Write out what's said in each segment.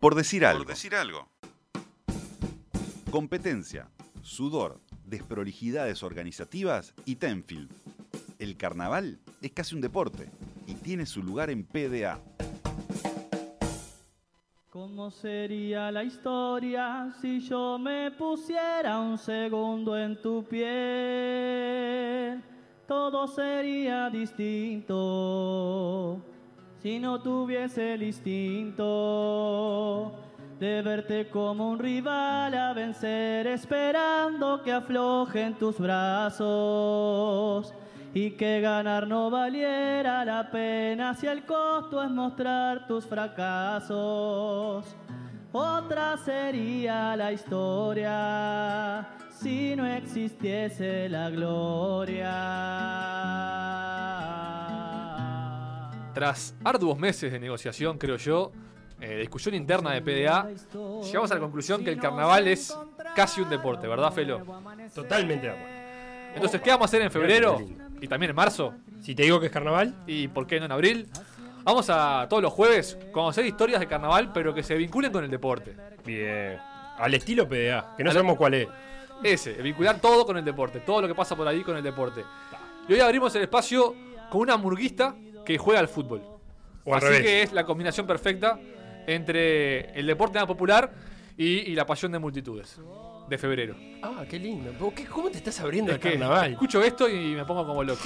Por decir algo. Por decir algo. Competencia, sudor, desprolijidades organizativas y Tenfield. El carnaval es casi un deporte y tiene su lugar en PDA. ¿Cómo sería la historia si yo me pusiera un segundo en tu piel? Todo sería distinto si no tuviese el instinto de verte como un rival a vencer, esperando que aflojen tus brazos y que ganar no valiera la pena si el costo es mostrar tus fracasos. Otra sería la historia si no existiese la gloria. Tras arduos meses de negociación, creo yo, eh, discusión interna de PDA, llegamos a la conclusión que el carnaval es casi un deporte, ¿verdad, Felo? Totalmente de acuerdo. Entonces, ¿qué vamos a hacer en febrero? Y también en marzo. Si te digo que es carnaval. ¿Y por qué no en abril? Vamos a todos los jueves conocer historias de carnaval, pero que se vinculen con el deporte. Bien. Al estilo PDA, que no sabemos cuál es. Ese, vincular todo con el deporte, todo lo que pasa por ahí con el deporte. Y hoy abrimos el espacio con una murguista que juega al fútbol. O al Así revés. que es la combinación perfecta entre el deporte más popular y, y la pasión de multitudes de febrero. Ah, qué lindo. ¿Vos qué- ¿Cómo te estás abriendo Es que carnaval? Escucho esto y me pongo como loco.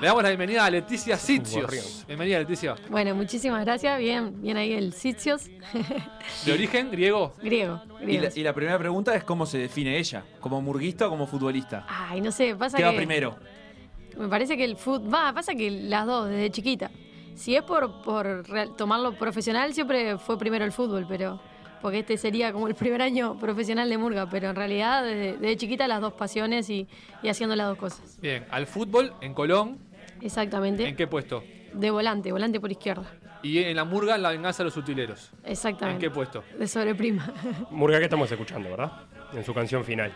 Le damos la bienvenida a Leticia Sitzios. Bienvenida, Leticia. Bueno, muchísimas gracias. Bien, bien ahí el Sitios. ¿De origen griego? griego. Y la, y la primera pregunta es cómo se define ella, como murguista o como futbolista. Ay, no sé, pasa ¿Qué que. va primero? Me parece que el fútbol. Va, pasa que las dos, desde chiquita. Si es por, por real- tomarlo profesional, siempre fue primero el fútbol, pero. Porque este sería como el primer año profesional de Murga, pero en realidad desde, desde chiquita las dos pasiones y, y haciendo las dos cosas. Bien, al fútbol en Colón, Exactamente. ¿en qué puesto? De volante, volante por izquierda. Y en la murga, en la venganza de los utileros. ¿En Exactamente. qué puesto? De sobreprima. Murga, que estamos escuchando, ¿verdad? En su canción final.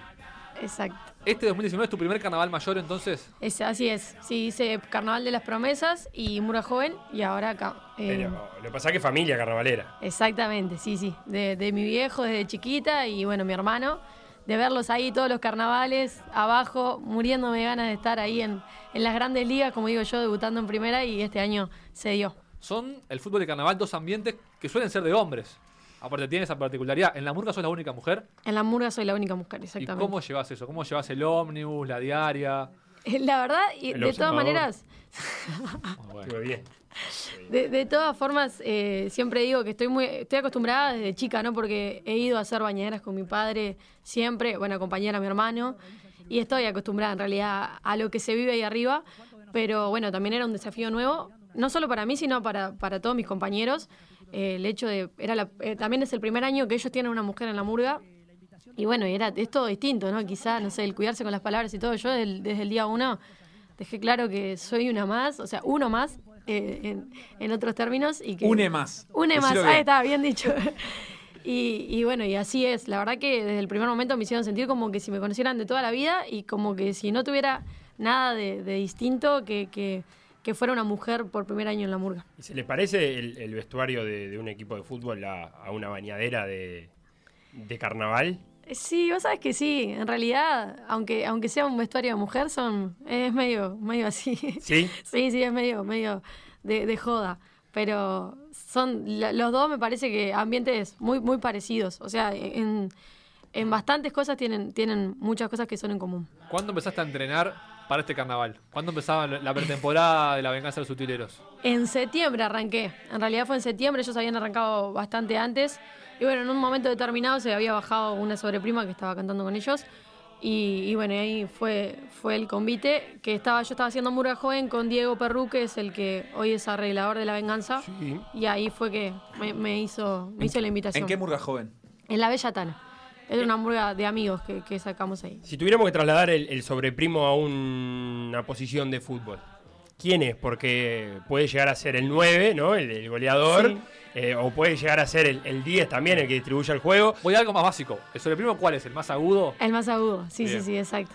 Exacto. ¿Este 2019 es tu primer carnaval mayor entonces? Es, así es. Sí, hice Carnaval de las Promesas y Murga Joven y ahora acá. eh, Pero lo que pasa es que familia carnavalera. Exactamente, sí, sí. De, de mi viejo desde chiquita y bueno, mi hermano. De verlos ahí todos los carnavales, abajo, muriéndome de ganas de estar ahí en, en las grandes ligas, como digo yo, debutando en primera y este año se dio. Son el fútbol y el carnaval dos ambientes que suelen ser de hombres. Aparte tiene esa particularidad. En la murga sos la única mujer. En la Murga soy la única mujer, ¿Y exactamente. cómo llevas eso? ¿Cómo llevas el ómnibus, la diaria? La verdad, y de todas maneras, bueno. Estuve bien. De, de todas formas, eh, siempre digo que estoy muy estoy acostumbrada desde chica, ¿no? Porque he ido a hacer bañaderas con mi padre siempre, bueno, acompañar a mi hermano, y estoy acostumbrada en realidad a lo que se vive ahí arriba, pero bueno, también era un desafío nuevo, no solo para mí, sino para, para todos mis compañeros. Eh, el hecho de, era la- eh, también es el primer año que ellos tienen una mujer en la murga, y bueno, era, es todo distinto, ¿no? Quizá, no sé, el cuidarse con las palabras y todo. Yo desde el, desde el día uno dejé claro que soy una más, o sea, uno más, eh, en, en otros términos. Y que, Une más. Une más, Decilo ahí bien. está, bien dicho. Y, y bueno, y así es. La verdad que desde el primer momento me hicieron sentir como que si me conocieran de toda la vida y como que si no tuviera nada de, de distinto que, que, que fuera una mujer por primer año en la murga. ¿Y se le parece el, el vestuario de, de un equipo de fútbol a, a una bañadera de, de carnaval? Sí, vos sabés que sí. En realidad, aunque, aunque sea un vestuario de mujer, son es medio, medio así. ¿Sí? Sí, sí, es medio, medio de, de joda. Pero son los dos me parece que ambientes muy, muy parecidos. O sea, en, en bastantes cosas tienen, tienen muchas cosas que son en común. ¿Cuándo empezaste a entrenar para este carnaval? ¿Cuándo empezaba la pretemporada de la venganza de los utileros? En septiembre arranqué. En realidad fue en septiembre, ellos habían arrancado bastante antes. Y bueno, en un momento determinado se había bajado una sobreprima que estaba cantando con ellos. Y, y bueno, ahí fue, fue el convite que estaba, yo estaba haciendo Murga Joven con Diego Perru, que es el que hoy es arreglador de la venganza. Sí. Y ahí fue que me, me hizo, me hizo la invitación. ¿En qué murga joven? En la Bella Tana. Es una murga de amigos que, que sacamos ahí. Si tuviéramos que trasladar el, el sobreprimo a un- una posición de fútbol, ¿quién es? Porque puede llegar a ser el 9, ¿no? El, el goleador. Sí. eh, o puede llegar a ser el, el 10 también, el que distribuye el juego. Voy a algo más básico. ¿El sobreprimo cuál es? ¿El más agudo? El más agudo, sí, Bien. sí, sí, exacto.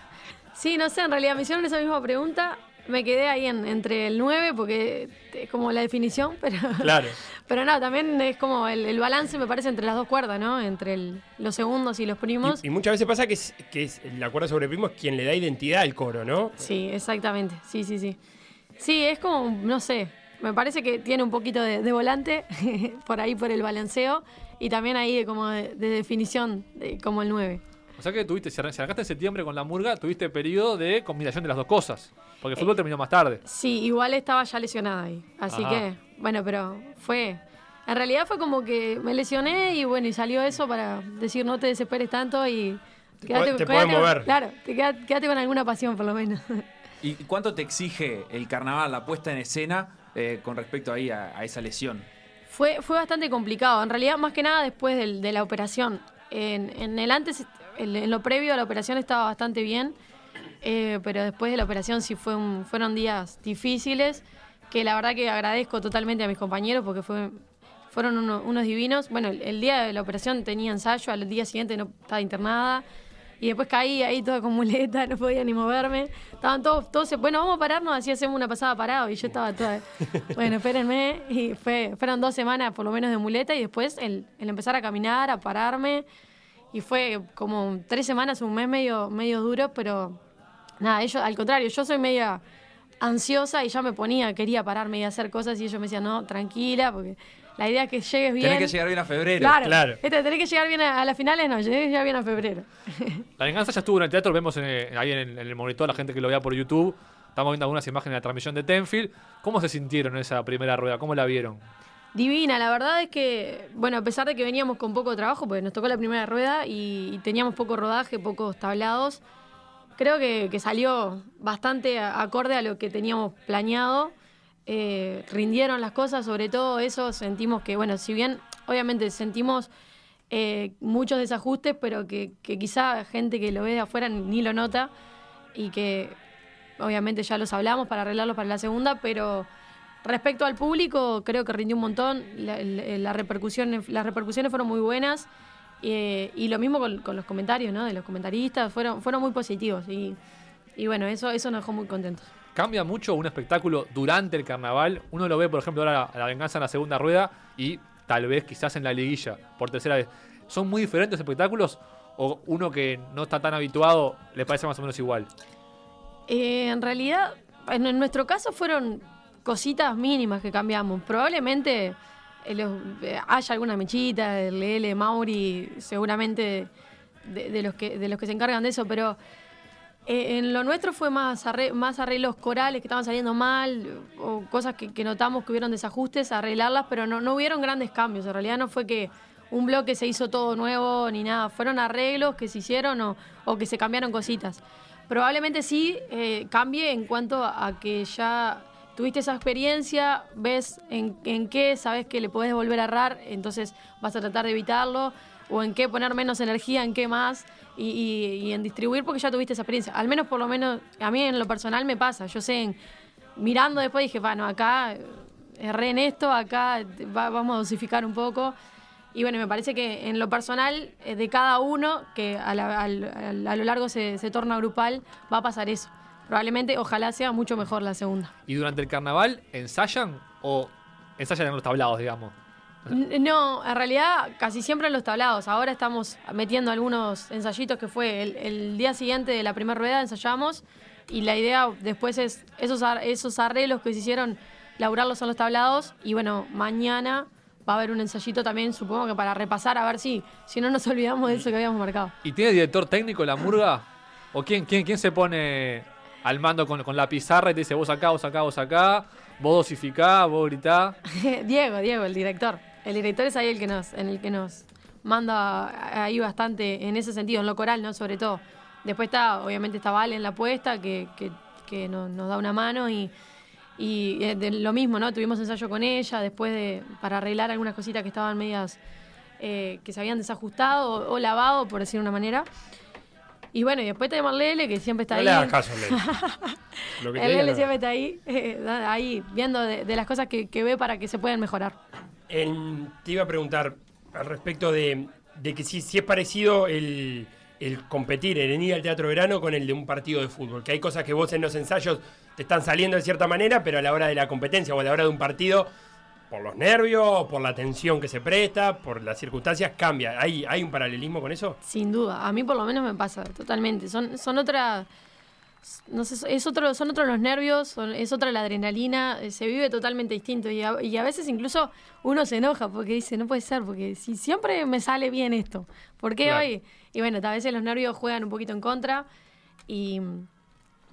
Sí, no sé, en realidad me hicieron esa misma pregunta me quedé ahí en- entre el 9 porque es como la definición, pero, Claro. pero no, también es como el, el balance me parece entre las dos cuerdas, ¿no? Entre el- los segundos y los primos. Y, y muchas veces pasa que, es, que es, la cuerda sobre primo es quien le da identidad al coro, ¿no? Sí, exactamente. Sí, sí, sí. Sí, es como, no sé, me parece que tiene un poquito de, de volante por ahí por el balanceo y también ahí de como de, de definición, de- como el 9. O sea que tuviste, si arran- si arrancaste en septiembre con la murga, tuviste periodo de combinación de las dos cosas. Porque el fútbol terminó más tarde. Sí, igual estaba ya lesionada ahí. Así Ajá. que, bueno, pero fue. En realidad fue como que me lesioné y bueno, y salió eso para decir no te desesperes tanto y. Te po- te mover. Claro, te queda- quédate con alguna pasión por lo menos. ¿Y cuánto te exige el carnaval, la puesta en escena, eh, con respecto ahí a, a esa lesión? Fue, fue bastante complicado. En realidad, más que nada después del- de la operación. En, en el antes, en, en lo previo a la operación estaba bastante bien, eh, pero después de la operación sí fue un- fueron días difíciles, que la verdad que agradezco totalmente a mis compañeros porque fue, fueron uno- unos divinos. Bueno, el, el día de la operación tenía ensayo, al día siguiente no estaba internada. Y después caí ahí toda con muleta, no podía ni moverme. Estaban todos, todos, bueno, vamos a pararnos, así hacemos una pasada parado. Y yo estaba toda, bueno, espérenme. Y fue, fueron dos semanas por lo menos de muleta y después el, el empezar a caminar, a pararme. Y fue como tres semanas, un mes medio, medio duro, pero nada, ellos, al contrario, yo soy media ansiosa y ya me ponía, quería pararme y hacer cosas y ellos me decían, no, tranquila, porque la idea es que llegues bien. Tenés que llegar bien a febrero. Claro, Claro. Este, tenés que llegar bien a, a las finales, no, llegué ya bien a febrero. La venganza ya estuvo en el teatro, vemos en- ahí en el, en el monitor la gente que lo vea por YouTube. Estamos viendo algunas imágenes de la transmisión de Tenfield. ¿Cómo se sintieron en esa primera rueda? ¿Cómo la vieron? Divina, la verdad es que, bueno, a pesar de que veníamos con poco trabajo, porque nos tocó la primera rueda y, teníamos poco rodaje, pocos tablados, creo que, salió bastante acorde a lo que teníamos planeado. Eh, rindieron las cosas, sobre todo eso sentimos que, bueno, si bien obviamente sentimos eh, muchos desajustes, pero que, que quizá gente que lo ve de afuera ni lo nota y que obviamente ya los hablamos para arreglarlos para la segunda, pero respecto al público creo que rindió un montón, la, la- la repercusión, las repercusiones fueron muy buenas eh, y lo mismo con, con los comentarios ¿no? de los comentaristas, fueron, fueron muy positivos y, y bueno, eso, eso nos dejó muy contentos. ¿Cambia mucho un espectáculo durante el carnaval? Uno lo ve, por ejemplo, ahora a la venganza en la segunda rueda y tal vez quizás en la liguilla por tercera vez. ¿Son muy diferentes espectáculos o uno que no está tan habituado le parece más o menos igual? Eh, en realidad, en, en nuestro caso fueron cositas mínimas que cambiamos. Probablemente eh, eh, haya alguna mechita, el L, Mauri, seguramente de, los que, de los que se encargan de eso, pero eh, en lo nuestro fue más, más arreglos corales que estaban saliendo mal o cosas que, notamos que hubieron desajustes, arreglarlas, pero no, no hubieron grandes cambios. En realidad no fue que un bloque se hizo todo nuevo ni nada. Fueron arreglos que se hicieron o, que se cambiaron cositas. Probablemente sí cambie en cuanto a que ya tuviste esa experiencia, ves en, en qué sabes que le podés volver a errar, entonces vas a tratar de evitarlo, o en qué poner menos energía, en qué más, y, en distribuir porque ya tuviste esa experiencia. Al menos por lo menos, a mí en lo personal me pasa, yo sé, mirando después dije, bueno, acá eh, erré en esto, acá eh, va- vamos a dosificar un poco. Y bueno, me parece que en lo personal eh, de cada uno, que a, la- a lo largo se, se torna grupal, va a pasar eso. Probablemente, ojalá sea mucho mejor la segunda. ¿Y durante el carnaval ensayan o ensayan en los tablados, digamos? No, en realidad casi siempre en los tablados. Ahora estamos metiendo algunos ensayitos que fue el, el día siguiente de la primera rueda, ensayamos. Y la idea después es esos, esos arreglos que se hicieron, laburarlos en los tablados. Y bueno, mañana va a haber un ensayito también, supongo que para repasar, a ver si, si no nos olvidamos de eso que habíamos marcado. ¿Y tiene director técnico la murga? ¿O quién, quién, quién se pone al mando con, con la pizarra y te dice vos acá, vos acá, vos acá? Vos dosificá, vos gritá. Diego, Diego, el director. El director es ahí el que nos, en el que nos manda ahí bastante en ese sentido, en lo coral, ¿no? Sobre todo. Después está, obviamente está Vale en la apuesta, que, que, nos, da una mano y, y eh, de lo mismo, ¿no? Tuvimos ensayo con ella después de, para arreglar algunas cositas que estaban medias, eh, que se habían desajustado o, o lavado, por decir una manera. Y bueno, y después tenemos a Lele, que siempre está No ahí. le hagas caso, Lele. Lo que te El diga, Lele no. siempre está ahí, eh, ahí viendo de, de las cosas que, que ve para que se puedan mejorar. Te iba a preguntar al respecto de, de que si, si es parecido el, el competir, el ir al teatro verano con el de un partido de fútbol. Que hay cosas que vos en los ensayos te están saliendo de cierta manera, pero a la hora de la competencia o a la hora de un partido, por los nervios, por la tensión que se presta, por las circunstancias, cambia. ¿Hay, hay un paralelismo con eso? Sin duda, a mí por lo menos me pasa totalmente. Son, son otra, no sé, es otro, son otros los nervios, son- es otra la adrenalina, eh, se vive totalmente distinto y a, y a veces incluso uno se enoja porque dice, no puede ser, porque si siempre me sale bien esto, ¿por qué Claro. hoy? Y bueno, a veces los nervios juegan un poquito en contra, y,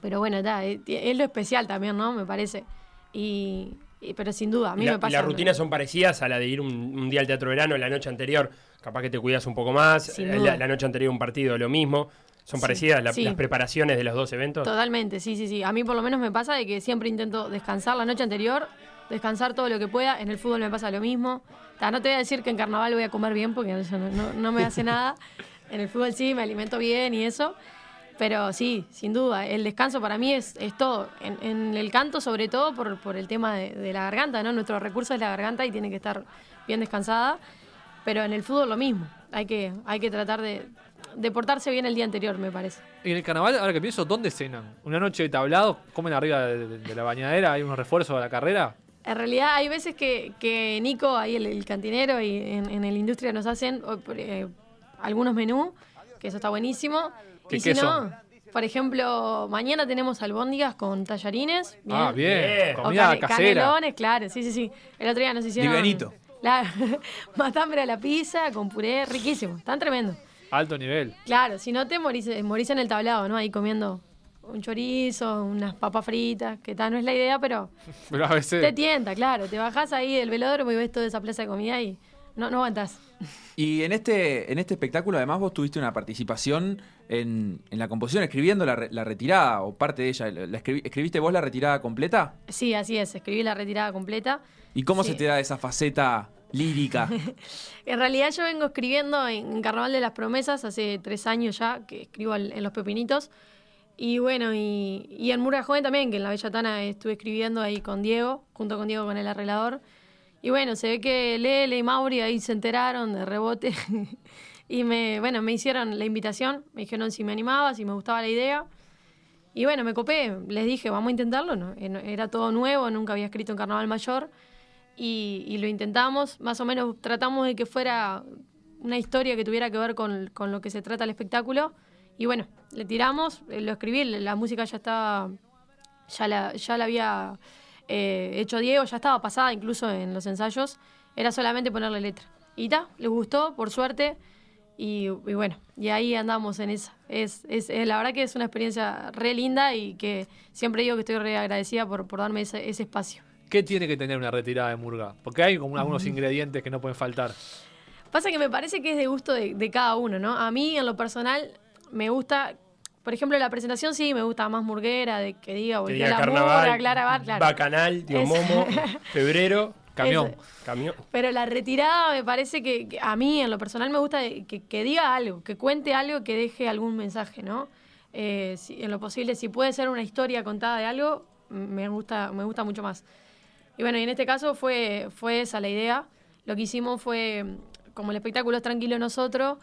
pero bueno, ta, es, es lo especial también, ¿no? Me parece. Y, y- pero sin duda, a mí la- me y pasa. las rutinas son parecidas a la de ir un, un día al teatro verano, la noche anterior, capaz que te cuidas un poco más, eh, la, la noche anterior un partido, lo mismo. ¿Son Sí, parecidas la- sí. las preparaciones de los dos eventos? Totalmente, sí, sí, sí. A mí por lo menos me pasa de que siempre intento descansar la noche anterior, descansar todo lo que pueda. En el fútbol me pasa lo mismo. Ta, no te voy a decir que en carnaval voy a comer bien porque eso no, no- no me hace nada. En el fútbol sí, me alimento bien y eso. Pero sí, sin duda, el descanso para mí es, es todo. En, en el canto, sobre todo, por, por el tema de, de la garganta, ¿no? Nuestro recurso es la garganta y tiene que estar bien descansada. Pero en el fútbol lo mismo. Hay que, hay que tratar de, de portarse bien el día anterior, me parece. Y en el carnaval, ahora que pienso, ¿dónde cenan? ¿Una noche de tablado? ¿Comen arriba de, de- de la bañadera? ¿Hay unos refuerzos a la carrera? En realidad hay veces que, que Nico, ahí el, el cantinero, y en, en el industria nos hacen eh, algunos menús, que eso está buenísimo. ¿Qué- y si no, por ejemplo, mañana tenemos albóndigas con tallarines. Ah, bien. Bien. O Comida cane- casera. canelones, claro, sí, sí, sí. El otro día nos hicieron... Livianito. La, matambre a la pizza con puré, riquísimo, están tremendo. Alto nivel. Claro, si no te morís, eh, morís en el tablado, ¿no? Ahí comiendo un chorizo, unas papas fritas, que tal no es la idea, pero Pero a te veces. tienta, claro. Te bajás ahí del velódromo y ves toda esa plaza de comida y no, no aguantás. Y en este, en este espectáculo, además, vos tuviste una participación en, en la composición, escribiendo la, la retirada o parte de ella. ¿La escribi- ¿Escribiste vos la retirada completa? Sí, así es. Escribí la retirada completa. ¿Y cómo Sí. se te da esa faceta lírica? En realidad yo vengo escribiendo en Carnaval de las Promesas hace tres años ya, que escribo en Los Pepinitos. Y bueno, y, y en Murga Joven también, que en La Bellatana estuve escribiendo ahí con Diego, junto con Diego con el arreglador. Y bueno, se ve que Lele y Mauri ahí se enteraron de rebote. y me, bueno, me hicieron la invitación, me dijeron si me animaba, si me gustaba la idea. Y bueno, me copé, les dije, vamos a intentarlo. ¿no? Era todo nuevo, nunca había escrito en Carnaval Mayor. Y, y lo intentamos, más o menos tratamos de que fuera una historia que tuviera que ver con, con lo que se trata el espectáculo. Y bueno, le tiramos, eh, lo escribí, la música ya estaba, ya la, ya la había eh, hecho Diego, ya estaba pasada incluso en los ensayos, era solamente ponerle letra. Y ta, les gustó, por suerte, y, y bueno, y ahí andamos en esa. Es, es, es- la verdad que es una experiencia re linda y que siempre digo que estoy re agradecida por, por darme ese, ese espacio. ¿Qué tiene que tener una retirada de murga? Porque hay como algunos ingredientes que no pueden faltar. Pasa que me parece que es de gusto de, de cada uno, ¿no? A mí, en lo personal, me gusta, por ejemplo, la presentación sí me gusta más murguera, de que diga, Que diga la carnaval, murga, Clara Bar, claro. bacanal, tío Es- Momo, febrero, Camión. Camión. Pero la retirada me parece que, que a mí, en lo personal, me gusta que, que diga algo, que cuente algo, que deje algún mensaje, ¿no? Eh, si- en lo posible, si puede ser una historia contada de algo, me gusta, me gusta mucho más. Y bueno, y en este caso fue, fue esa la idea. Lo que hicimos fue, como el espectáculo es tranquilo nosotros,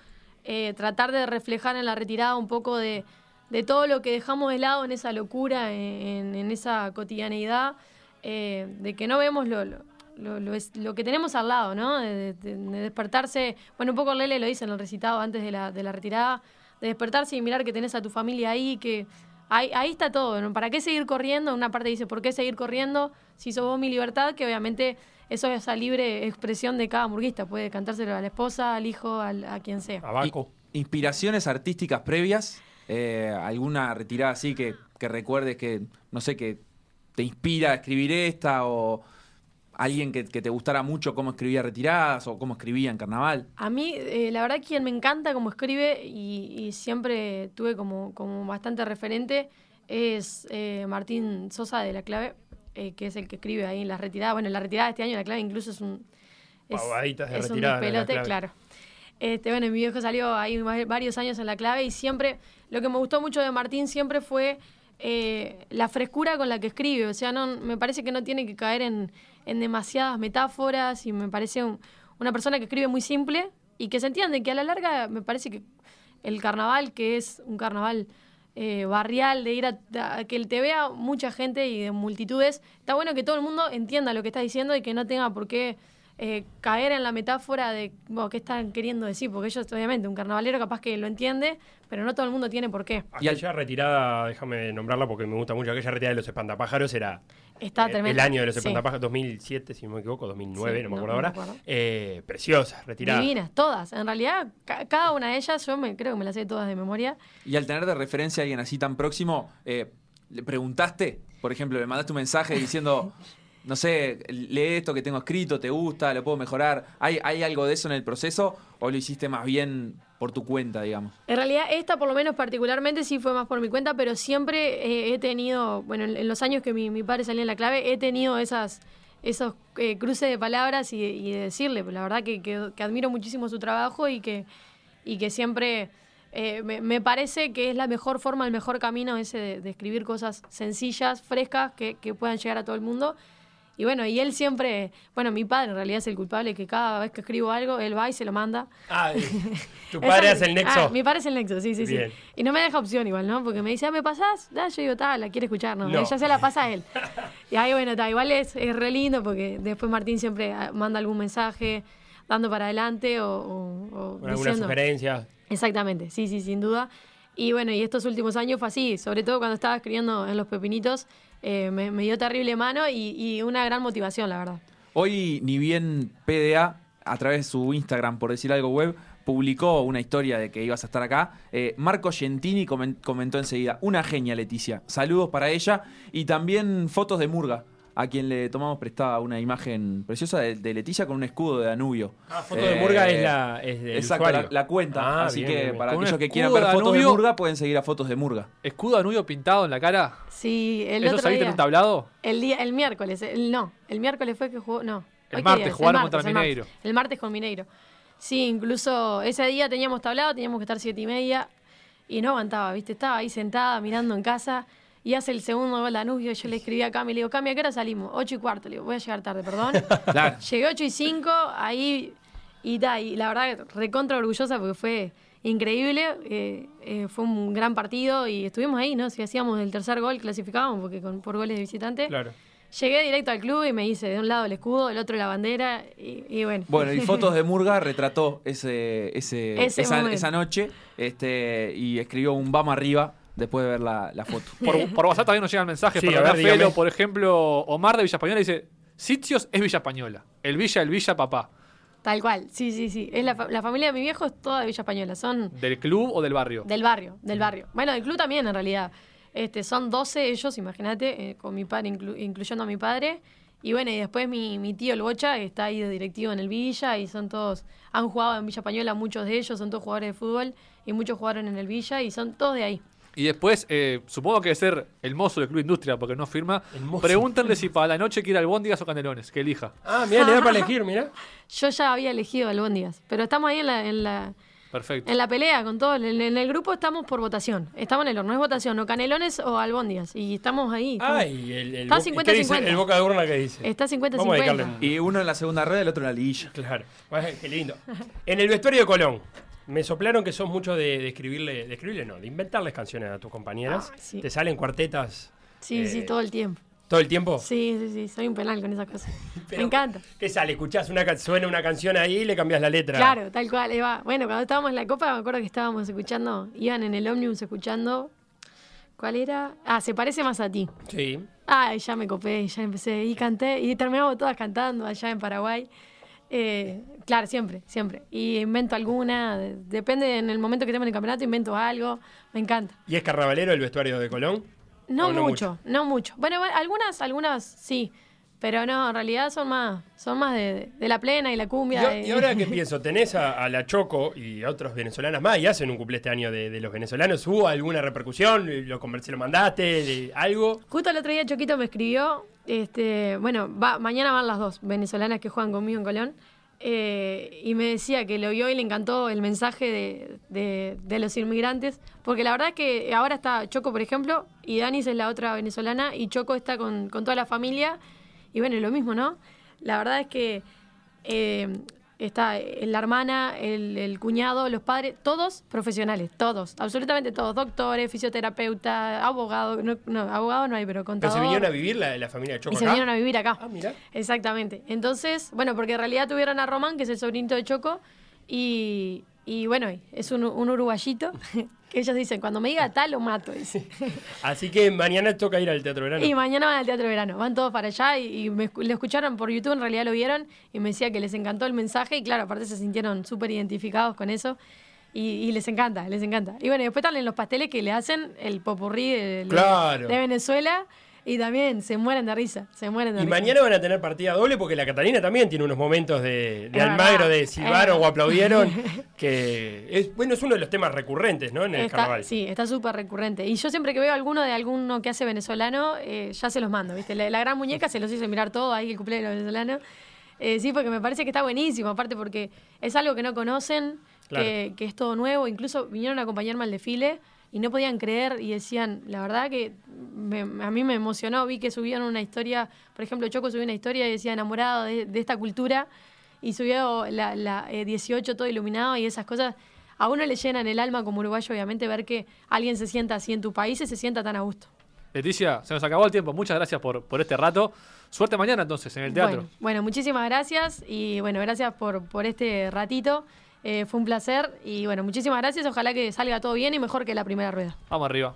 eh, tratar de reflejar en la retirada un poco de, de todo lo que dejamos de lado en esa locura, en, en esa cotidianeidad, eh, de que no vemos lo, lo, lo- lo es- lo que tenemos al lado, ¿no? De, de- de despertarse, bueno, un poco Lele lo dice en el recitado antes de la, de la retirada, de despertarse y mirar que tenés a tu familia ahí, que ahí, ahí está todo, ¿no? ¿Para qué seguir corriendo? Una parte dice, ¿por qué seguir corriendo si sos vos mi libertad? Que obviamente eso es esa libre expresión de cada murguista, puede cantárselo a la esposa, al hijo, al- a quien sea. Abaco. ¿Inspiraciones artísticas previas? Eh, ¿Alguna retirada así que, que recuerdes que, no sé, que te inspira a escribir esta? ¿O alguien que, que te gustara mucho cómo escribía retiradas o cómo escribía en carnaval? A mí, eh, la verdad, quien me encanta como escribe y, y siempre tuve como, como bastante referente es eh, Martín Sosa de La Clave, eh, que es el que escribe ahí en la retirada. Bueno, en la retirada de este año La Clave incluso es un... Es, Pavaditas de es un de Clave. claro. Este, bueno, mi viejo salió ahí va- varios años en La Clave y siempre, lo que me gustó mucho de Martín siempre fue eh, la frescura con la que escribe. O sea, me parece que no tiene que caer en, demasiadas metáforas y me parece un- una persona que escribe muy simple y que se entiende, que a la larga me parece que el carnaval, que es un carnaval eh, barrial, de ir a, que te vea mucha gente y de multitudes. Está bueno que todo el mundo entienda lo que estás diciendo y que no tenga por qué eh, caer en la metáfora de bueno, qué están queriendo decir, porque ellos, obviamente, un carnavalero capaz que lo entiende, pero no todo el mundo tiene por qué. Y Aquella retirada, déjame nombrarla porque me gusta mucho, aquella retirada de los espantapájaros era Está eh, tremendo. el año de los Sí. espantapájaros, 2007, si no me equivoco, 2009, Sí, no me no, acuerdo no me ahora. acuerdo. Eh, preciosa, retirada. Divinas, todas. En realidad, ca- cada una de ellas, yo me, creo que me las sé todas de memoria. Y al tener de referencia a alguien así tan próximo, eh, ¿le preguntaste? Por ejemplo, le mandaste un mensaje diciendo, no sé, lee esto que tengo escrito, ¿te gusta? ¿Lo puedo mejorar? ¿Hay, ¿Hay algo de eso en el proceso o lo hiciste más bien por tu cuenta, digamos? En realidad, esta por lo menos particularmente sí fue más por mi cuenta, pero siempre eh, he tenido, bueno, en, los años que mi, padre salía en la clave, he tenido esas esos eh, cruces de palabras y, de decirle, pues, la verdad que, admiro muchísimo su trabajo y que, y que siempre eh, me, me parece que es la mejor forma, el mejor camino ese de, de escribir cosas sencillas, frescas, que, que puedan llegar a todo el mundo. Y bueno, y él siempre, bueno, mi padre en realidad es el culpable que cada vez que escribo algo, él va y se lo manda. Ah, tu padre hace el nexo. Ah, mi padre es el nexo, sí, sí, Bien. sí. Y no me deja opción igual, ¿no? Porque me dice, ah, ¿me pasás? Da, yo digo, tal, la quiere escuchar, no. No. Ella se la pasa a él. y ahí, bueno, igual es, es re lindo porque después Martín siempre ah, manda algún mensaje dando para adelante o, o- o alguna sugerencia. Exactamente, sí, sí, sin duda. Y bueno, y estos últimos años fue así, sobre todo cuando estaba escribiendo en Los Pepinitos, eh, me, dio terrible mano y, una gran motivación, la verdad. Hoy, ni bien PDA, a través de su Instagram, por decir algo web, publicó una historia de que ibas a estar acá. Eh, Marco Gentini comen- comentó enseguida, una genia Leticia. Saludos para ella y también fotos de Murga, a quien le tomamos prestada una imagen preciosa de, de Leticia con un escudo de Danubio. Ah, foto de Murga Eh, es la es del Exacto, la, cuenta. Ah, Así bien, que bien, para aquellos que quieran ver de fotos de Danubio. Murga, pueden seguir a fotos de Murga. Escudo Danubio pintado en la cara. Sí, el ¿Eso otro saliste día, en un tablado? El día, el miércoles, el, no, el miércoles fue que jugó, no. El ¿Hoy qué martes, día jugaron martes, contra el martes. Mineiro. El martes con Mineiro. Sí, incluso ese día teníamos tablado, teníamos que estar siete y media y no aguantaba, ¿viste? Estaba ahí sentada mirando en casa y hace el segundo gol Danubio. Yo le escribí a Cami, le digo, Cami, ¿a qué hora salimos? Ocho y cuarto, le digo, voy a llegar tarde, perdón. Claro. Llegué ocho y cinco, ahí y, ta, y la verdad recontra orgullosa porque fue increíble, eh, eh, fue un gran partido y estuvimos ahí, ¿no? Si hacíamos el tercer gol clasificábamos porque con, por goles de visitante. Claro. Llegué directo al club y me hice de un lado el escudo, del otro la bandera y, y bueno. Bueno, y fotos de Murga retrató ese, ese, Ese esa, esa noche este, y escribió un vamos arriba después de ver la, la foto. Por, por WhatsApp también nos llegan mensajes. Sí, para a ver, Felo, dígame. por ejemplo, Omar de Villa Española dice: Sitios es Villa Española. El Villa, el Villa, papá. Tal cual, sí, sí, sí. Es la, la familia de mi viejo es toda de Villa Española, son ¿Del club o del barrio? del barrio, del barrio. Bueno, del club también en realidad. Este, son 12 ellos, imagínate, eh, con mi padre, inclu- incluyendo a mi padre. Y bueno, y después mi, mi tío el Bocha, que está ahí de directivo en el Villa, y son todos, han jugado en Villa Española, muchos de ellos, son todos jugadores de fútbol, y muchos jugaron en el Villa, y son todos de ahí. Y después, eh, supongo que debe ser el mozo del Club Industria, porque no firma. Pregúntenle si para la noche quiere albóndigas o canelones, que elija. Ah, mira, le da para elegir, mira. Yo ya había elegido albóndigas, pero estamos ahí en la, en la, Perfecto. en la pelea con todo. En, en el grupo estamos por votación. Estamos en el horno, es votación, o canelones o albóndigas. Y estamos ahí. estamos- Ay, el, el, Está bo- 50-50. ¿qué dice el boca de urna que dice. Está 50-50. Vamos a dedicarle un- Y uno en la segunda red, el otro en la liguilla. Claro, qué lindo. En el vestuario de Colón, me soplaron que sos mucho de, de escribirle, de escribirle no, de inventarles canciones a tus compañeras. Ah, sí. ¿Te salen cuartetas Sí, sí, eh, todo el tiempo. todo el tiempo? Sí, sí, sí, soy un penal con esas cosas. Pero, Me encanta. ¿Qué sale? Escuchás una, suena una canción ahí y le cambias la letra. Claro, tal cual, ahí va. Bueno, cuando estábamos en la copa, me acuerdo que estábamos escuchando, iban en el ómnibus escuchando. ¿Cuál era? Ah, se parece más a ti. Sí. Ah, y ya me copé, y ya empecé, y canté, y terminamos todas cantando allá en Paraguay. Eh, claro, siempre, siempre. Y invento alguna, de- depende en el momento que estemos en el campeonato, invento algo, me encanta. ¿Y es carnavalero el vestuario de Colón? No, ¿O no mucho, no mucho. Bueno, bueno, algunas, algunas sí, pero no, en realidad son más, son más de, de la plena y la cumbia. de- y ahora que pienso, tenés a, a la Choco y a otros venezolanas más y hacen un cumple este año de, de los venezolanos. ¿Hubo alguna repercusión? ¿Lo, conver- se lo mandaste? de ¿Algo? Justo el otro día Choquito me escribió, este, bueno, va, mañana van las dos venezolanas que juegan conmigo en Colón, eh, y me decía que lo vio y le encantó el mensaje de, de- los inmigrantes, porque la verdad es que ahora está Choco, por ejemplo, y Danis es la otra venezolana, y Choco está con, con toda la familia, y bueno, lo mismo, ¿no? La verdad es que eh, está eh, la hermana, el, el cuñado, los padres, todos profesionales, todos, absolutamente todos, doctores, fisioterapeuta, abogado, no, no abogado no hay, pero Pero contador. se vinieron a vivir la, la familia de Choco y se vinieron a vivir acá. Ah, mira. Exactamente. Entonces, bueno, porque en realidad tuvieron a Román, que es el sobrinito de Choco, y, y bueno, es un, un uruguayito, que ellos dicen, cuando me diga tal, lo mato. dice. Así que mañana toca ir al Teatro Verano. Y mañana van al Teatro Verano, van todos para allá y, y me lo escucharon por YouTube, en realidad lo vieron y me decía que les encantó el mensaje y claro, aparte se sintieron súper identificados con eso y, y les encanta, les encanta. Y bueno, después también los pasteles que le hacen el popurrí de, de- Claro. de Venezuela y también se mueren de risa, se mueren de Y risa. mañana van a tener partida doble porque la Catalina también tiene unos momentos de, de Almagro, verdad, de silbaron o aplaudieron, que es, bueno, es uno de los temas recurrentes, ¿no? En el Está- carnaval. Sí, está súper recurrente. Y yo siempre que veo alguno de alguno que hace venezolano, eh, ya se los mando, ¿viste? La, la gran muñeca se los hice mirar todo ahí, el cumpleaños de los venezolanos. Eh, sí, porque me parece que está buenísimo, aparte porque es algo que no conocen, Claro. que, que es todo nuevo. Incluso vinieron a acompañarme al desfile y no podían creer y decían, la verdad que me- a mí me emocionó, vi que subieron una historia, por ejemplo, Choco subió una historia y decía enamorado de, de esta cultura y subió la, la, eh, 18 todo iluminado y esas cosas. A uno le llenan el alma como uruguayo, obviamente, ver que alguien se sienta así en tu país y se sienta tan a gusto. Leticia, se nos acabó el tiempo. Muchas gracias por, por este rato. Suerte mañana entonces en el teatro. Bueno, bueno, muchísimas gracias y bueno, gracias por, por este ratito. Eh, fue un placer y bueno, muchísimas gracias. Ojalá que salga todo bien y mejor que la primera rueda. Vamos arriba.